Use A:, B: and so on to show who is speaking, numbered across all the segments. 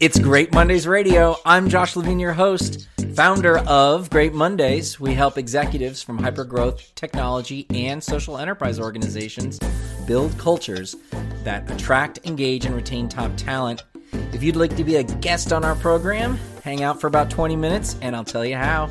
A: It's Great Mondays Radio. I'm Josh Levine, your host, founder of Great Mondays. We help executives from hypergrowth, technology, and social enterprise organizations build cultures that attract, engage, and retain top talent. If you'd like to be a guest on our program, hang out for about 20 minutes and I'll tell you how.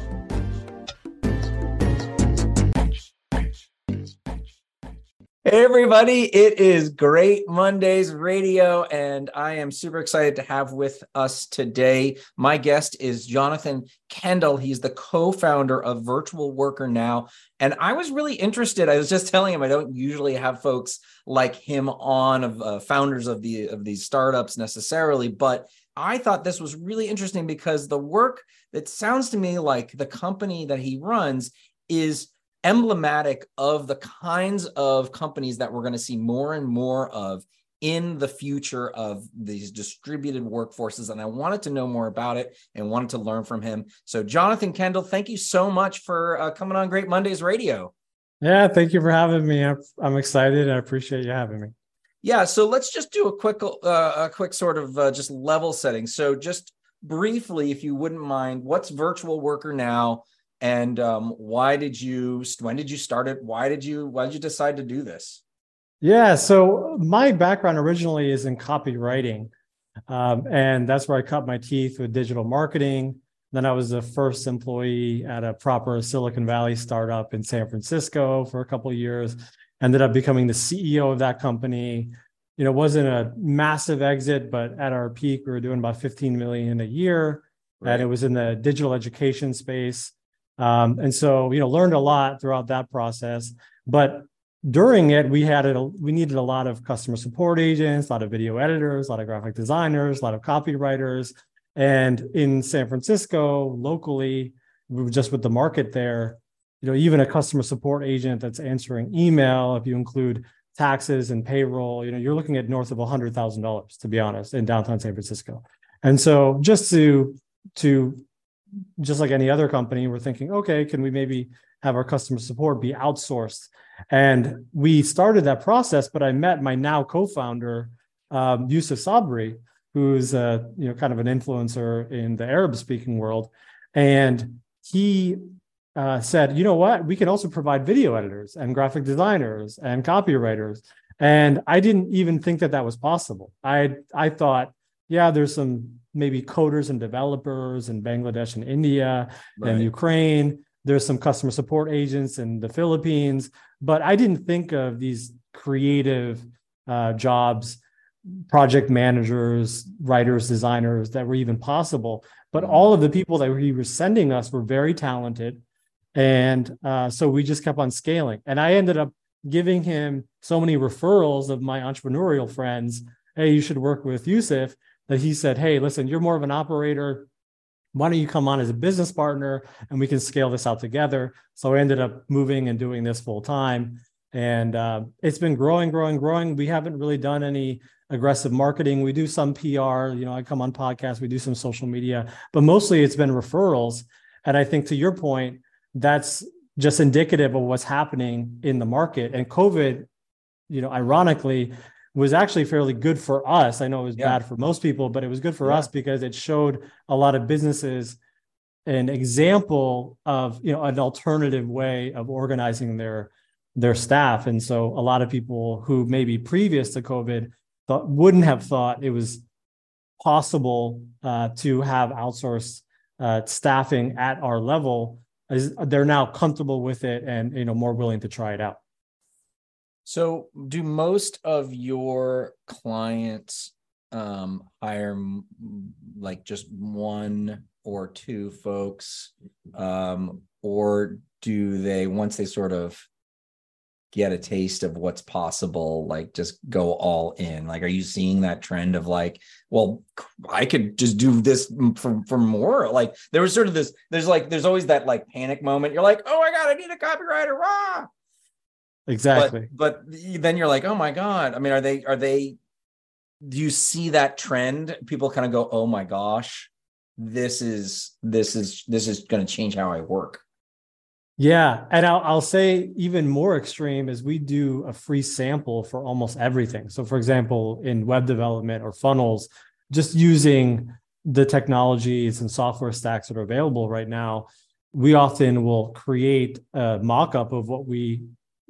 A: Everybody. It is Great Mondays Radio, and I am super excited to have with us today. My guest is Jonathan Kendall. He's the co founder of Virtual Worker Now. And I was really interested. I was just telling him I don't usually have folks like him on, of uh, founders of, the, of these startups necessarily, but I thought this was really interesting because the work that sounds to me like the company that he runs is emblematic of the kinds of companies that we're going to see more and more of in the future of these distributed workforces. And I wanted to know more about it and wanted to learn from him. So, Jonathan Kendall, thank you so much for uh, coming on Great Mondays Radio.
B: Yeah, thank you for having me. I'm, I'm excited. I appreciate you having me.
A: Yeah, so let's just do a quick, uh, a quick sort of uh, just level setting. So, just briefly, if you wouldn't mind, what's Virtual Worker now? And um, why did you when did you start it? Why did you why did you decide to do this?
B: Yeah so my background originally is in copywriting um, and that's where i cut my teeth with digital marketing. Then i was the first employee at a proper silicon valley startup in san francisco for a couple of years. Ended up becoming the ceo of that company. You know wasn't a massive exit but at our peak we were doing about 15 million a year. Right. and it was in the digital education space um, and so, you know, learned a lot throughout that process. But during it, we had a, we needed a lot of customer support agents, a lot of video editors, a lot of graphic designers, a lot of copywriters. And in San Francisco, locally, we just with the market there, you know, even a customer support agent that's answering email, if you include taxes and payroll, you know, you're looking at north of $100,000 to be honest in downtown San Francisco. And so just to to just like any other company, we're thinking, okay, can we maybe have our customer support be outsourced? And we started that process, but I met my now co-founder, um, Yusuf Sabri, who's a, you know kind of an influencer in the Arab speaking world, and he uh, said, you know what, we can also provide video editors and graphic designers and copywriters. And I didn't even think that that was possible. I I thought, yeah, there's some maybe coders and developers in Bangladesh and India right. and Ukraine. There's some customer support agents in the Philippines, but I didn't think of these creative uh, jobs, project managers, writers, designers that were even possible. But mm-hmm. all of the people that he was sending us were very talented. And uh, so we just kept on scaling. And I ended up giving him so many referrals of my entrepreneurial friends. Hey, you should work with Yusuf that he said, Hey, listen, you're more of an operator. Why don't you come on as a business partner and we can scale this out together? So I ended up moving and doing this full time. And uh, it's been growing, growing, growing. We haven't really done any aggressive marketing. We do some PR, you know, I come on podcasts, we do some social media, but mostly it's been referrals. And I think to your point, that's just indicative of what's happening in the market. And COVID, you know, ironically, was actually fairly good for us. I know it was yeah. bad for most people, but it was good for yeah. us because it showed a lot of businesses an example of you know an alternative way of organizing their their staff and so a lot of people who maybe previous to covid thought wouldn't have thought it was possible uh, to have outsourced uh, staffing at our level is they're now comfortable with it and you know more willing to try it out
A: so, do most of your clients um, hire like just one or two folks, um, or do they once they sort of get a taste of what's possible, like just go all in? Like, are you seeing that trend of like, well, I could just do this for for more? Like, there was sort of this. There's like, there's always that like panic moment. You're like, oh my god, I need a copywriter, rah!
B: Exactly.
A: But, but then you're like, oh my God. I mean, are they, are they, do you see that trend? People kind of go, oh my gosh, this is, this is, this is going to change how I work.
B: Yeah. And I'll, I'll say even more extreme is we do a free sample for almost everything. So, for example, in web development or funnels, just using the technologies and software stacks that are available right now, we often will create a mock-up of what we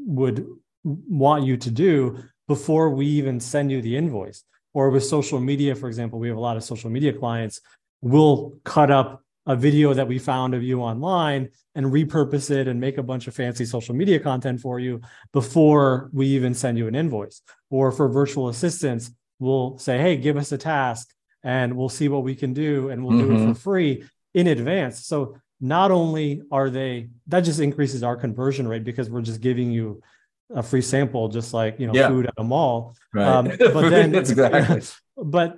B: would want you to do before we even send you the invoice. Or with social media, for example, we have a lot of social media clients. We'll cut up a video that we found of you online and repurpose it and make a bunch of fancy social media content for you before we even send you an invoice. Or for virtual assistants, we'll say, hey, give us a task and we'll see what we can do and we'll mm-hmm. do it for mm-hmm. free in advance. So not only are they that just increases our conversion rate because we're just giving you a free sample, just like you know yeah. food at a mall.
A: Right. Um, but then that's exactly.
B: But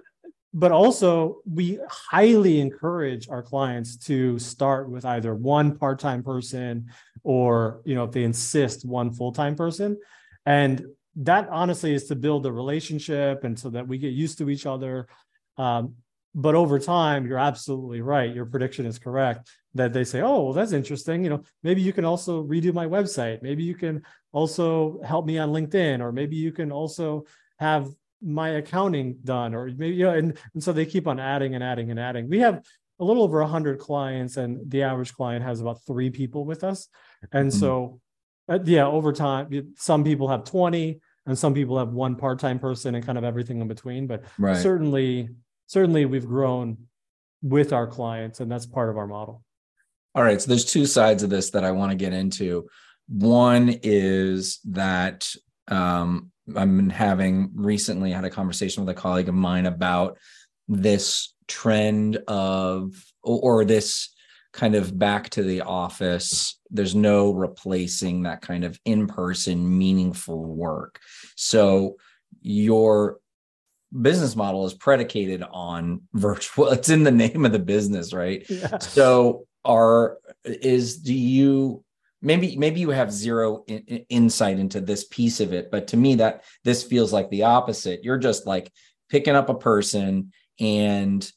B: but also we highly encourage our clients to start with either one part-time person or you know if they insist one full-time person and that honestly is to build a relationship and so that we get used to each other um, but over time you're absolutely right your prediction is correct that they say oh well that's interesting you know maybe you can also redo my website. Maybe you can also help me on linkedin or maybe you can also have my accounting done or maybe you know and, and so they keep on adding and adding and adding. We have a little over 100 clients and the average client has about three people with us. And mm-hmm. so uh, yeah over time some people have 20 and some people have one part-time person and kind of everything in between. But right. certainly certainly we've grown with our clients and that's part of our model
A: all right so there's two sides of this that i want to get into one is that um, i've been having recently had a conversation with a colleague of mine about this trend of or, or this kind of back to the office. There's no replacing that kind of in person, meaningful work. So your business model is predicated on virtual it's in the name of the business right yeah. so are is do you maybe maybe you have zero in, insight into this piece of it but to me that this feels like the opposite. You're just like picking up a person and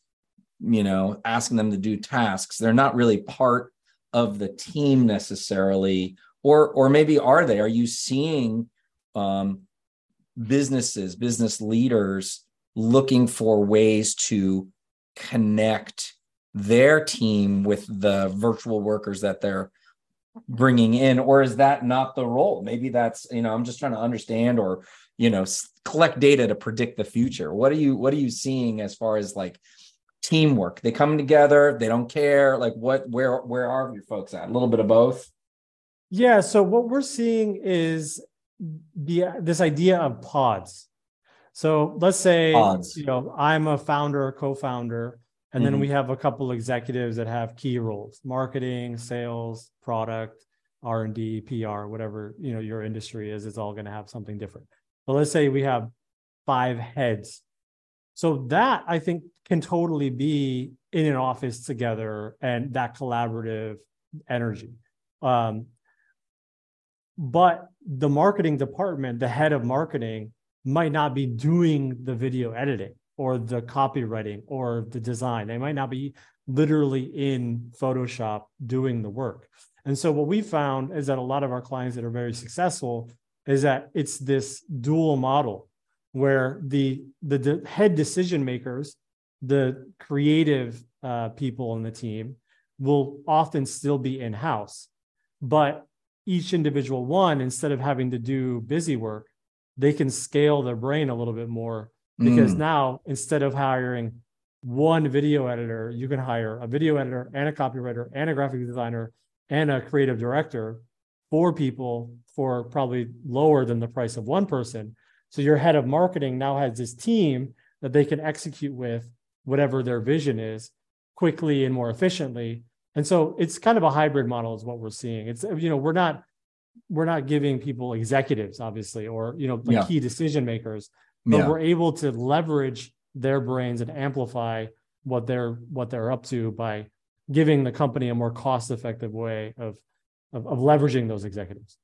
A: you know asking them to do tasks. They're not really part of the team necessarily or or maybe are they? Are you seeing um, businesses business leaders looking for ways to connect their team with the virtual workers that they're bringing in or is that not the role? Maybe that's you know i'm just trying to understand or you know collect data to predict the future. What are you what are you seeing as far as like teamwork? They come together they don't care like what where where are your folks at? A little bit of both?
B: Yeah so what we're seeing is the this idea of pods. So let's say pods. you know i'm a founder co-founder and mm-hmm. then we have a couple executives that have key roles marketing sales product r&d pr whatever you know your industry is it's all going to have something different but let's say we have five heads so that I think can totally be in an office together and that collaborative energy. Um, but the marketing department, the head of marketing, might not be doing the video editing or the copywriting or the design. They might not be literally in Photoshop doing the work. And so what we found is that a lot of our clients that are very successful is that it's this dual model where the the de- head decision makers, the creative uh, people in the team, will often still be in house, but each individual one, instead of having to do busy work, they can scale their brain a little bit more because mm. now instead of hiring one video editor, you can hire a video editor and a copywriter and a graphic designer and a creative director, four people for probably lower than the price of one person. So your head of marketing now has this team that they can execute with whatever their vision is quickly and more efficiently. And so it's kind of a hybrid model is what we're seeing. It's you know, we're not we're not giving people executives obviously or you know like yeah. key decision makers, but yeah. we're able to leverage their brains and amplify what they're what they're up to by giving the company a more cost effective way of, of, of leveraging those executives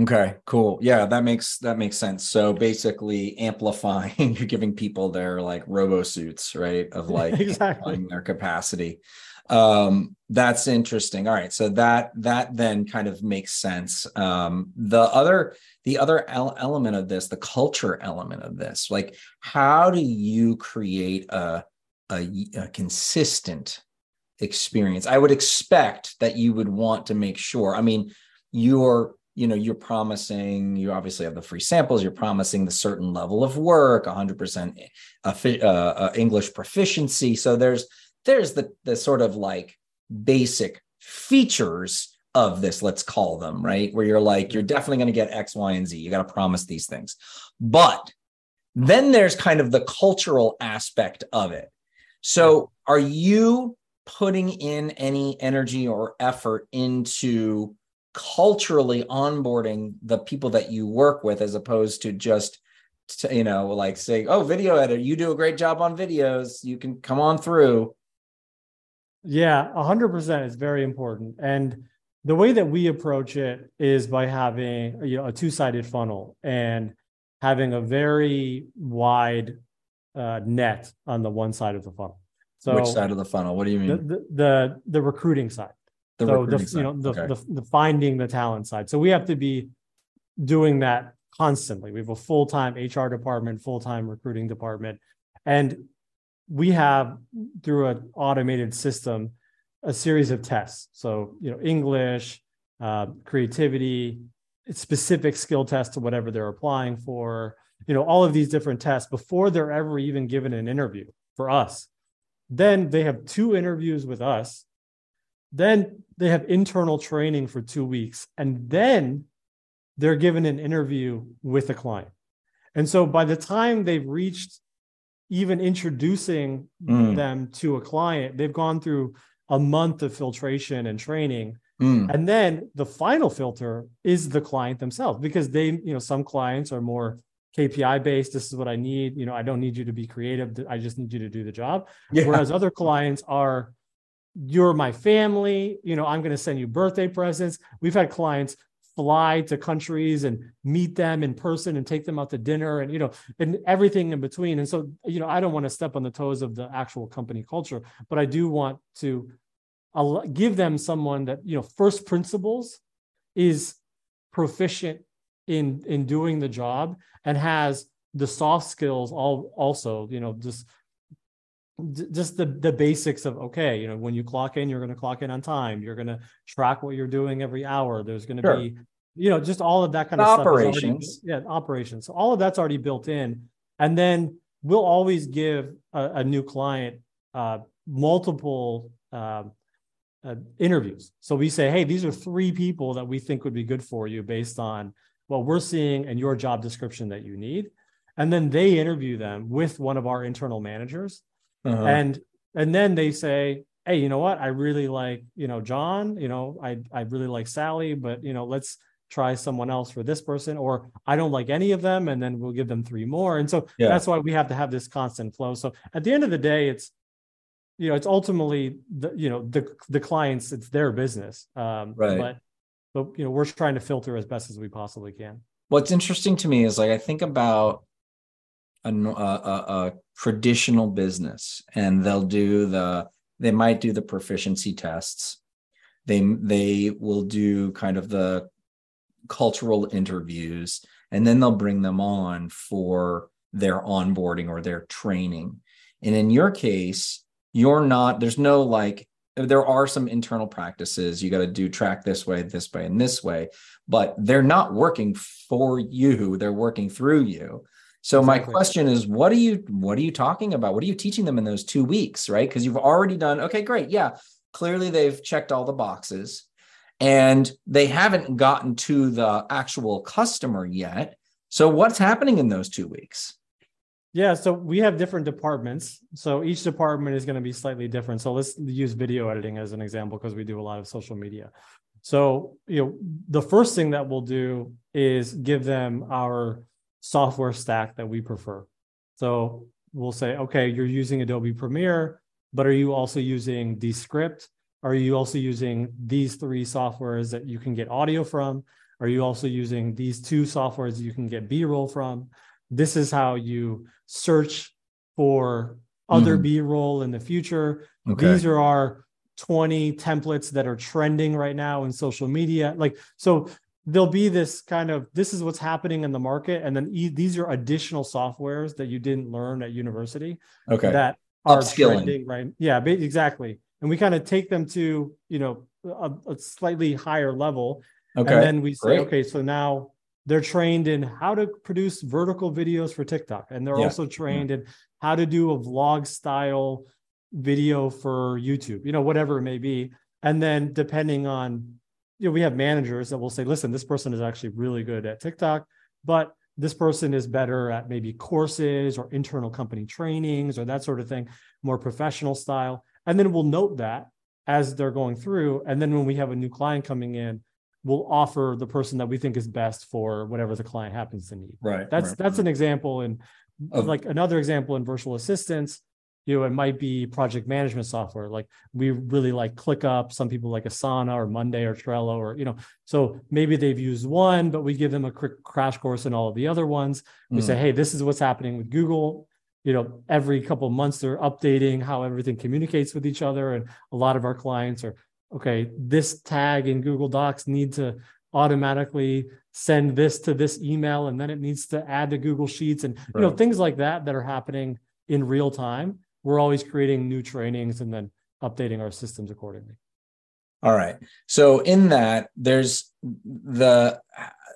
A: Okay, cool. Yeah, that makes that makes sense. So basically amplifying, you're giving people their like robo suits, right? Of like
B: exactly
A: their capacity. Um, that's interesting. All right. So that that then kind of makes sense. Um, the other the other el- element of this, the culture element of this, like how do you create a a, a consistent experience? I would expect that you would want to make sure. I mean, you're you know you're promising you obviously have the free samples you're promising the certain level of work 100% uh, uh, english proficiency so there's there's the the sort of like basic features of this let's call them right? Where you're like you're definitely going to get x y and z. You got to promise these things. But then there's kind of the cultural aspect of it. So are you putting in any energy or effort into culturally onboarding the people that you work with as opposed to just to, you know like saying oh video editor you do a great job on videos. You can come on through.
B: Yeah 100% is very important. And the way that we approach it is by having you know a two-sided funnel and having a very wide uh, net on the one side of the funnel
A: so which side of the funnel what do you mean
B: the the, the, the recruiting side the so the side. you know the, okay. the, the finding the talent side. So we have to be doing that constantly. We have a full time HR department, full time recruiting department, and we have through an automated system a series of tests. So you know English, uh, creativity, specific skill tests to whatever they're applying for. You know all of these different tests before they're ever even given an interview for us. Then they have two interviews with us then they have internal training for two weeks, and then they're given an interview with a client. And so by the time they've reached even introducing mm. them to a client, they've gone through a month of filtration and training. Mm. And then the final filter is the client themselves because they, you know, some clients are more KPI based. This is what I need. You know, I don't need you to be creative. I just need you to do the job. Yeah. Whereas other clients are you're my family you know i'm going to send you birthday presents we've had clients fly to countries and meet them in person and take them out to dinner and you know and everything in between. And so you know i don't want to step on the toes of the actual company culture but i do want to give them someone that you know first principles is proficient in in doing the job and has the soft skills all also you know just just the the basics of okay you know when you clock in you're going to clock in on time. You're going to track what you're doing every hour. There's going to sure. be you know just all of that kind the of
A: operations.
B: Already, yeah operations. So all of that's already built in. And then we'll always give a, a new client uh, multiple uh, uh, interviews. So we say hey these are three people that we think would be good for you based on what we're seeing and your job description that you need. And then they interview them with one of our internal managers uh-huh. and and then they say hey you know what? I really like you know john you know i i really like sally but you know let's try someone else for this person or i don't like any of them and then we'll give them three more. And so yeah. that's why we have to have this constant flow. So at the end of the day it's you know it's ultimately the you know the the clients it's their business. Um
A: right.
B: but but you know we're trying to filter as best as we possibly can.
A: What's interesting to me is like i think about a, a, a traditional business and they'll do the they might do the proficiency tests. They they will do kind of the cultural interviews and then they'll bring them on for their onboarding or their training. And in your case you're not there's no like there are some internal practices. You got to do track this way this way and this way but they're not working for you they're working through you so exactly. my question is, what are you what are you talking about? What are you teaching them in those two weeks, right? Because you've already done okay, great, yeah. Clearly, they've checked all the boxes, and they haven't gotten to the actual customer yet. So what's happening in those two weeks?
B: Yeah, so we have different departments. So each department is going to be slightly different. So let's use video editing as an example because we do a lot of social media. So, you know, the first thing that we'll do is give them our software stack that we prefer. So we'll say, okay, you're using Adobe Premiere, but are you also using Descript? Are you also using these three softwares that you can get audio from? are you also using these two softwares you can get b-roll from this is how you search for other mm. b-roll in the future okay. these are our 20 templates that are trending right now in social media like so there'll be this kind of this is what's happening in the market. And then e- these are additional softwares that you didn't learn at university
A: okay.
B: that are trending right? Yeah exactly. And we kind of take them to you know a, a slightly higher level. Okay and then we say Great. okay so now they're trained in how to produce vertical videos for tiktok. And they're yeah. also trained yeah. in how to do a vlog style video for youtube you know whatever it may be. And then depending on you know, we have managers that will say, listen, this person is actually really good at TikTok, but this person is better at maybe courses or internal company trainings or that sort of thing, more professional style. And then we'll note that as they're going through. And then when we have a new client coming in, we'll offer the person that we think is best for whatever the client happens to need.
A: Right.
B: That's
A: right,
B: that's right. an example. And like another example in virtual assistants, you know, it might be project management software. Like we really like ClickUp. Some people like Asana or Monday or Trello or, you know, so maybe they've used one, but we give them a quick crash course in all of the other ones. We mm. say, hey, this is what's happening with Google. You know, every couple of months they're updating how everything communicates with each other. And a lot of our clients are, okay, this tag in Google Docs need to automatically send this to this email and then it needs to add to Google Sheets and, right. you know, things like that that are happening in real time we're always creating new trainings and then updating our systems accordingly.
A: All right. So in that, there's the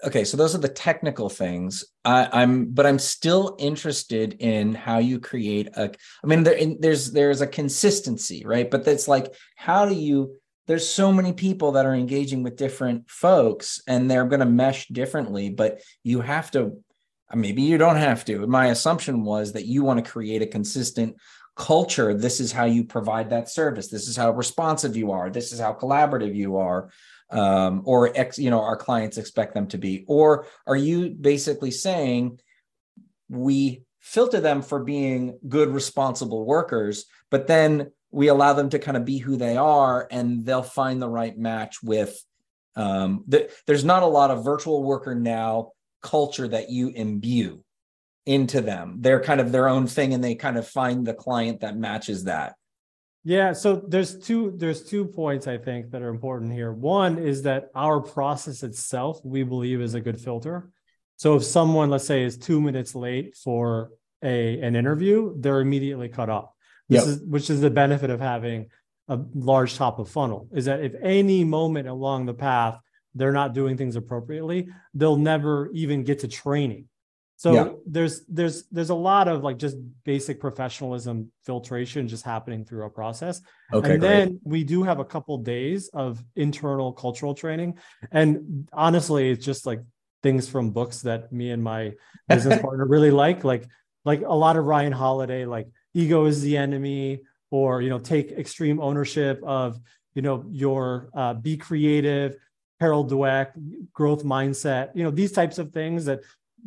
A: okay. So those are the technical things. I, am but I'm still interested in how you create a. I mean, there, in, there's there's a consistency, right? But that's like, how do you? There's so many people that are engaging with different folks, and they're going to mesh differently. But you have to. Maybe you don't have to. My assumption was that you want to create a consistent culture this is how you provide that service. This is how responsive you are. This is how collaborative you are um, or ex, you know our clients expect them to be. Or are you basically saying we filter them for being good responsible workers but then we allow them to kind of be who they are and they'll find the right match with um, the, there's not a lot of virtual worker now culture that you imbue into them. They're kind of their own thing and they kind of find the client that matches that.
B: Yeah, so there's two there's two points I think that are important here. One is that our process itself we believe is a good filter. So if someone let's say is 2 minutes late for a an interview, they're immediately cut off. This yep. is which is the benefit of having a large top of funnel is that if any moment along the path they're not doing things appropriately, they'll never even get to training so yeah. there's there's there's a lot of like just basic professionalism filtration just happening through our process. Okay, and then we do have a couple days of internal cultural training. And honestly, it's just like things from books that me and my business partner really like, like like a lot of Ryan Holiday, like ego is the enemy, or you know, take extreme ownership of you know your uh, be creative, Carol Dweck, growth mindset, you know, these types of things that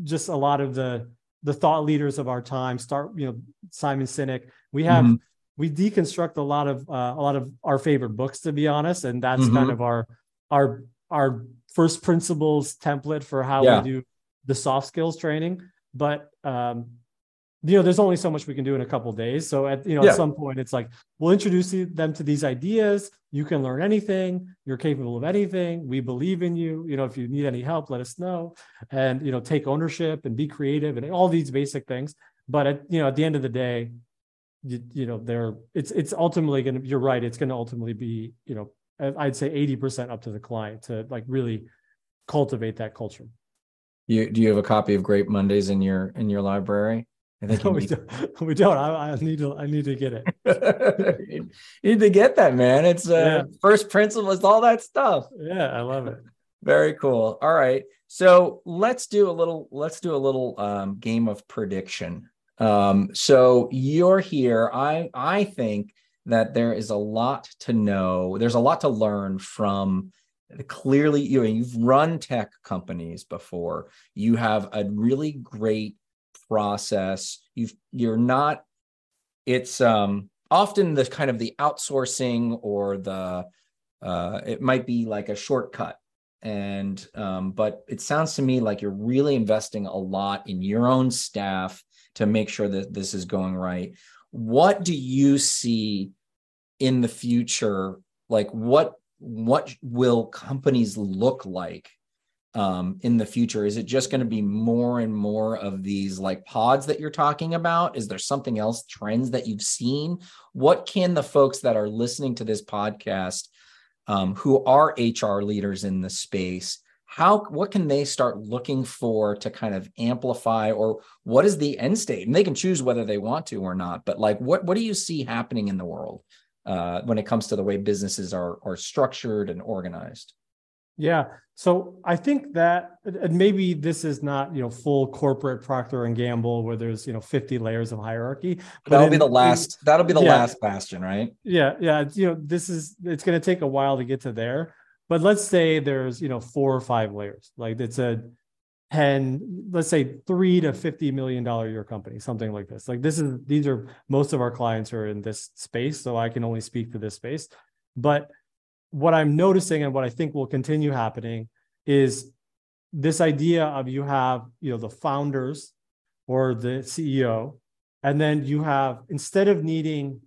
B: just a lot of the the thought leaders of our time start you know simon sinek we have mm-hmm. we deconstruct a lot of uh, a lot of our favorite books to be honest and that's mm-hmm. kind of our our our first principles template for how yeah. we do the soft skills training but um you know there's only so much we can do in a couple days. So at you know yeah. at some point it's like we'll introduce them to these ideas. You can learn anything. You're capable of anything. We believe in you. You know if you need any help let us know. And you know take ownership and be creative and all these basic things. But at you know at the end of the day you, you know they're it's it's ultimately going to you're right it's going to ultimately be you know i'd say 80% up to the client to like really cultivate that culture.
A: You do you have a copy of great mondays in your in your library
B: I think no, we, don't. we don't. I, I, need to. I need to get
A: it. you need to get that, man. It's uh, yeah. first principles, all that stuff.
B: Yeah, I love it.
A: Very cool. All right, so let's do a little. Let's do a little um, game of prediction. Um, so you're here. I I think that there is a lot to know. There's a lot to learn from clearly you know, you've run tech companies before you have a really great process. You've you're not it's um often the kind of the outsourcing or the uh it might be like a shortcut. And um, but it sounds to me like you're really investing a lot in your own staff to make sure that this is going right. What do you see in the future? Like what what will companies look like um, in the future? Is it just going to be more and more of these like pods that you're talking about? Is there something else, trends that you've seen? What can the folks that are listening to this podcast um, who are HR leaders in the space? How what can they start looking for to kind of amplify, or what is the end state? And they can choose whether they want to or not. But like, what what do you see happening in the world uh, when it comes to the way businesses are are structured and organized?
B: Yeah. So I think that maybe this is not, you know, full corporate Procter and Gamble where there's, you know, 50 layers of hierarchy.
A: But That'll in, be the last, in, that'll be the yeah, last bastion, right?
B: Yeah. Yeah. You know, this is, it's going to take a while to get to there. But let's say there's, you know, four or five layers. Like it's a 10, let's say three to 50 million dollar year company, something like this. Like this is, these are most of our clients are in this space. So I can only speak to this space. But what I'm noticing and what I think will continue happening is this idea of you have, you know, the founders or the CEO, and then you have instead of needing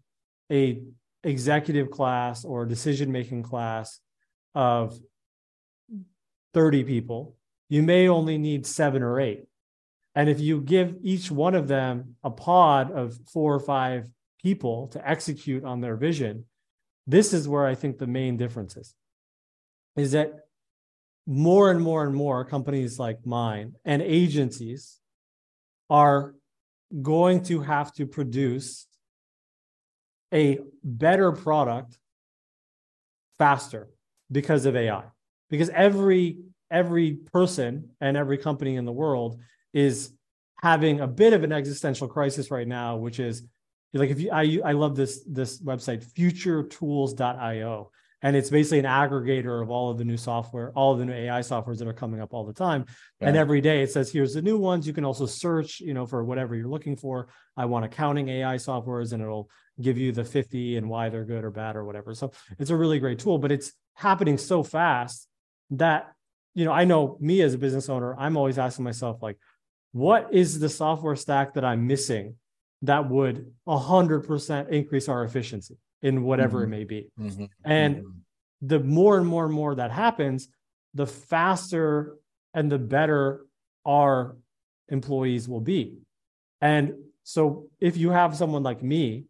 B: a executive class or decision making class of 30 people, you may only need seven or eight. And if you give each one of them a pod of four or five people to execute on their vision, this is where I think the main difference is, is that more and more and more companies like mine and agencies are going to have to produce a better product faster because of AI. Because every every person and every company in the world is having a bit of an existential crisis right now, which is like if you I I love this this website futuretools.io and it's basically an aggregator of all of the new software, all of the new AI softwares that are coming up all the time. And every day it says, here's the new ones. You can also search, you know, for whatever you're looking for. I want accounting AI softwares, and it'll give you the 50 and why they're good or bad or whatever. So it's a really great tool, but it's happening so fast that, you know, I know me as a business owner, I'm always asking myself, like, what is the software stack that I'm missing that would 100% increase our efficiency in whatever mm-hmm. it may be. Mm-hmm. And mm-hmm. the more and more and more that happens, the faster and the better our employees will be. And so if you have someone like me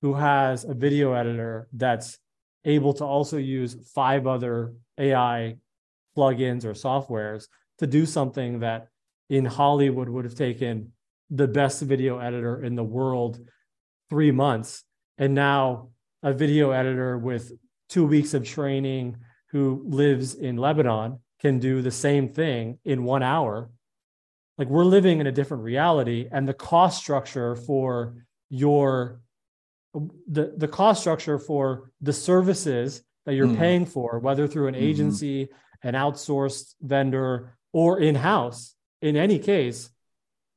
B: who has a video editor that's able to also use five other AI plugins or softwares to do something that in Hollywood would have taken the best video editor in the world three months and now a video editor with two weeks of training who lives in lebanon can do the same thing in one hour like we're living in a different reality and the cost structure for your the, the cost structure for the services that you're mm. paying for whether through an mm-hmm. agency mm-hmm. an outsourced vendor or in-house in any case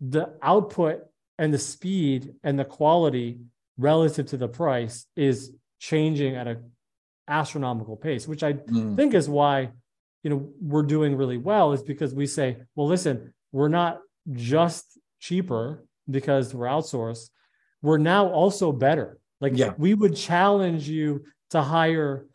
B: the output and the speed and the quality relative to the price is changing at an astronomical pace, which I mm. think is why you know we're doing really well is because we say, well, listen, we're not just cheaper because we're outsourced. We're now also better. Like yeah. we would challenge you to hire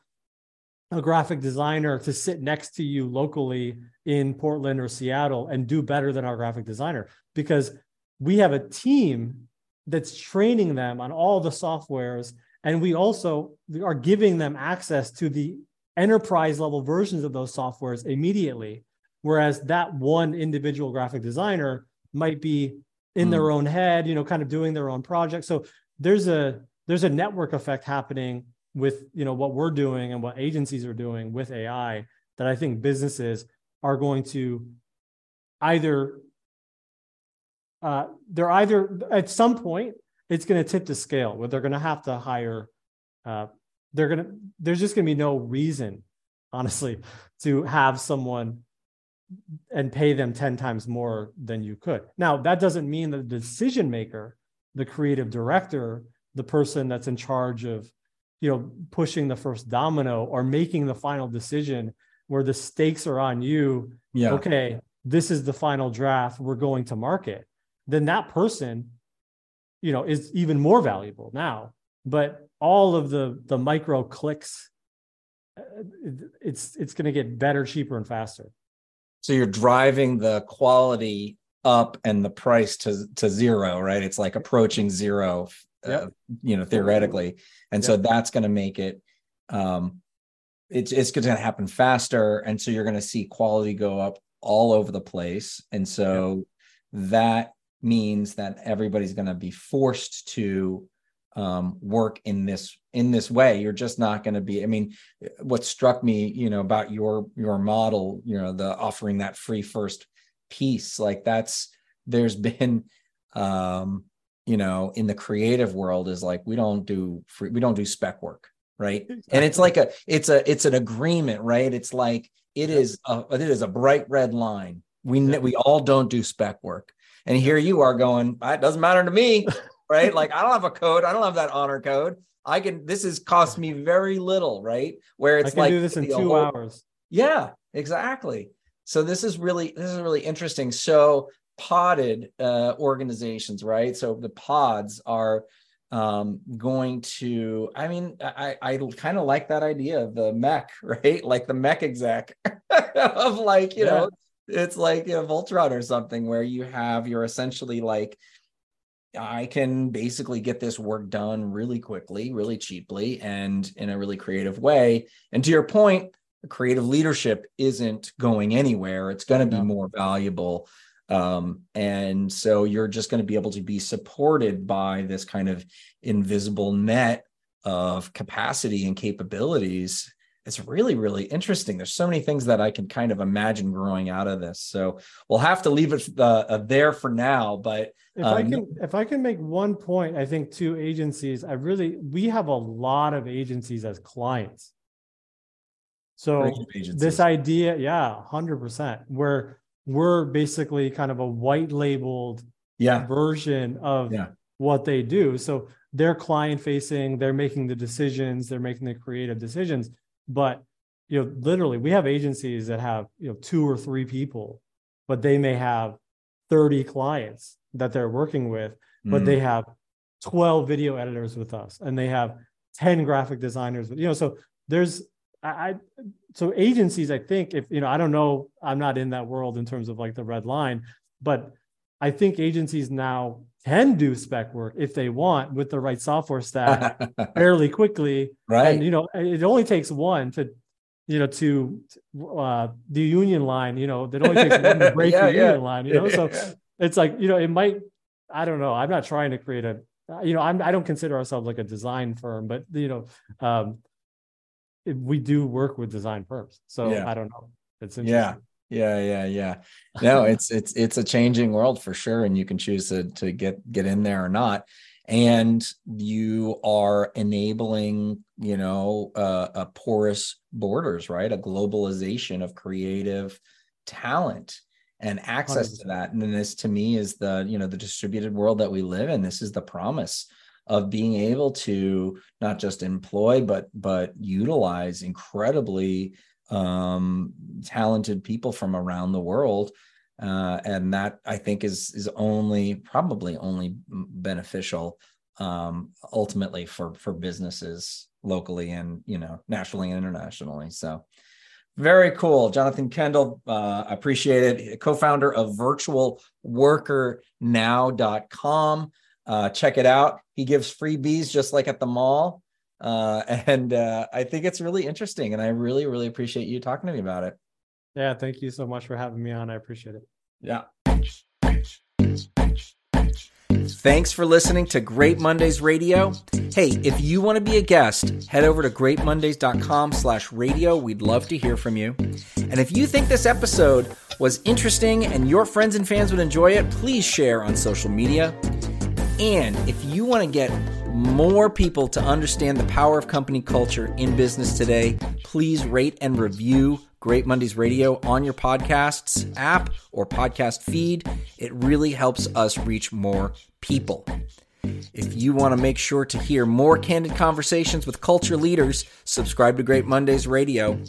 B: a graphic designer to sit next to you locally in Portland or Seattle and do better than our graphic designer because we have a team that's training them on all the softwares and we also are giving them access to the enterprise level versions of those softwares immediately whereas that one individual graphic designer might be in mm. their own head you know kind of doing their own project so there's a there's a network effect happening with you know what we're doing and what agencies are doing with AI that I think businesses are going to either uh, they're either at some point it's going to tip the scale where they're going to have to hire uh, they're going to there's just going to be no reason honestly to have someone and pay them 10 times more than you could. Now that doesn't mean that the decision maker the creative director the person that's in charge of you know pushing the first domino or making the final decision where the stakes are on you.
A: Yeah.
B: Okay, this is the final draft. We're going to market. Then that person, you know, is even more valuable now. But all of the the micro clicks, uh, it's it's going to get better, cheaper, and faster.
A: So you're driving the quality up and the price to to zero, right? It's like approaching zero, uh, you know, theoretically, and so that's going to make it. Um, it's it's going to happen faster, and so you're going to see quality go up all over the place, and so that means that everybody's going to be forced to um, work in this in this way. You're just not going to be. I mean, what struck me, you know, about your your model, you know, the offering that free first piece, like that's there's been, um, you know, in the creative world is like we don't do free, we don't do spec work, right? And it's like a it's a it's an agreement, right? It's like it is a it is a bright red line. We
B: Yep.
A: we all don't do spec work, and here you are going. Ah, it doesn't matter to me right? Like I don't have a code. I don't have that honor code. I can. This has cost me very little, right? Where
B: I
A: it's
B: can
A: like
B: do this in two
A: whole-
B: hours.
A: Yeah, exactly. So this is really this is really interesting. So podded uh, organizations, right? So the pods are um going to i mean i i kind of like that idea of the mech right like the mech exec of like you
B: Yeah.
A: know it's like a voltron or something where you have you're essentially like I can basically get this work done really quickly, really cheaply, and in a really creative way. And to your point, creative leadership isn't going anywhere. It's going to be more valuable. Um, and so you're just going to be able to be supported by this kind of invisible net of capacity and capabilities. It's really, really interesting. There's so many things that I can kind of imagine growing out of this. So we'll have to leave it uh, uh, there for now. But
B: If I
A: Um,
B: can, if I can make one point, I think to agencies, I really we have a lot of agencies as clients. So this idea, yeah, hundred percent. Where we're basically kind of a white labeled
A: yeah,
B: version of
A: Yeah.
B: what they do. So they're client facing, they're making the decisions, they're making the creative decisions. But you know, literally, we have agencies that have you know two or three people, but they may have 30 clients that they're working with, but
A: Mm.
B: they have 12 video editors with us and they have 10 graphic designers with you know, so there's I, I so agencies, I think if you know, I don't know, I'm not in that world in terms of like the red line, but I think agencies now can do spec work if they want with the right software stack fairly quickly.
A: right.
B: And you know, it only takes one to, you know, to uh the union line, you know, it only takes one to break
A: Yeah,
B: the
A: yeah.
B: union line, you know. So it's like, you know, it might, I don't know. I'm not trying to create a, you know, I'm I don't consider ourselves like a design firm, but you know, um we do work with design firms. So
A: Yeah.
B: I don't know. It's
A: Yeah.
B: interesting.
A: yeah, yeah, yeah. No, it's it's it's a changing world for sure, and you can choose to to get get in there or not. And you are enabling, you know, uh, a porous borders, right? A globalization of creative talent and access to
B: 100%.
A: that. And then this, to me, is the you know the distributed world that we live in. This is the promise of being able to not just employ but but utilize incredibly um talented people from around the world. Uh and that i think is is only probably only beneficial um ultimately for for businesses locally and you know nationally and internationally. So very cool. Jonathan kendall uh appreciate it. Co-founder of virtualworkernow.com uh check it out he gives freebies just like at the mall uh and uh i think it's really interesting and i really really appreciate you talking to me about it
B: Yeah. Thank you so much for having me on. I appreciate it.
A: yeah Thanks for listening to Great Mondays Radio. Hey, if you want to be a guest, head over to greatmondays.com slash radio. We'd love to hear from you. And if you think this episode was interesting and your friends and fans would enjoy it, please share on social media. And if you want to get more people to understand the power of company culture in business today, please rate and review Great Mondays Radio on your podcasts app or podcast feed. It really helps us reach more people. If you want to make sure to hear more candid conversations with culture leaders, subscribe to Great Mondays Radio.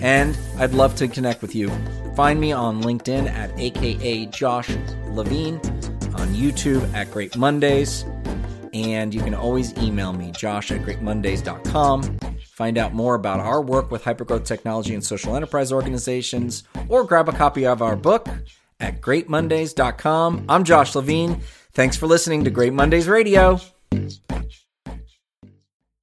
A: And I'd love to connect with you. Find me on LinkedIn at AKA Josh Levine, on YouTube at Great Mondays, and you can always email me, josh at greatmondays.com. Find out more about our work with hypergrowth technology and social enterprise organizations, or grab a copy of our book at greatmondays.com. I'm Josh Levine. Thanks for listening to Great Mondays Radio.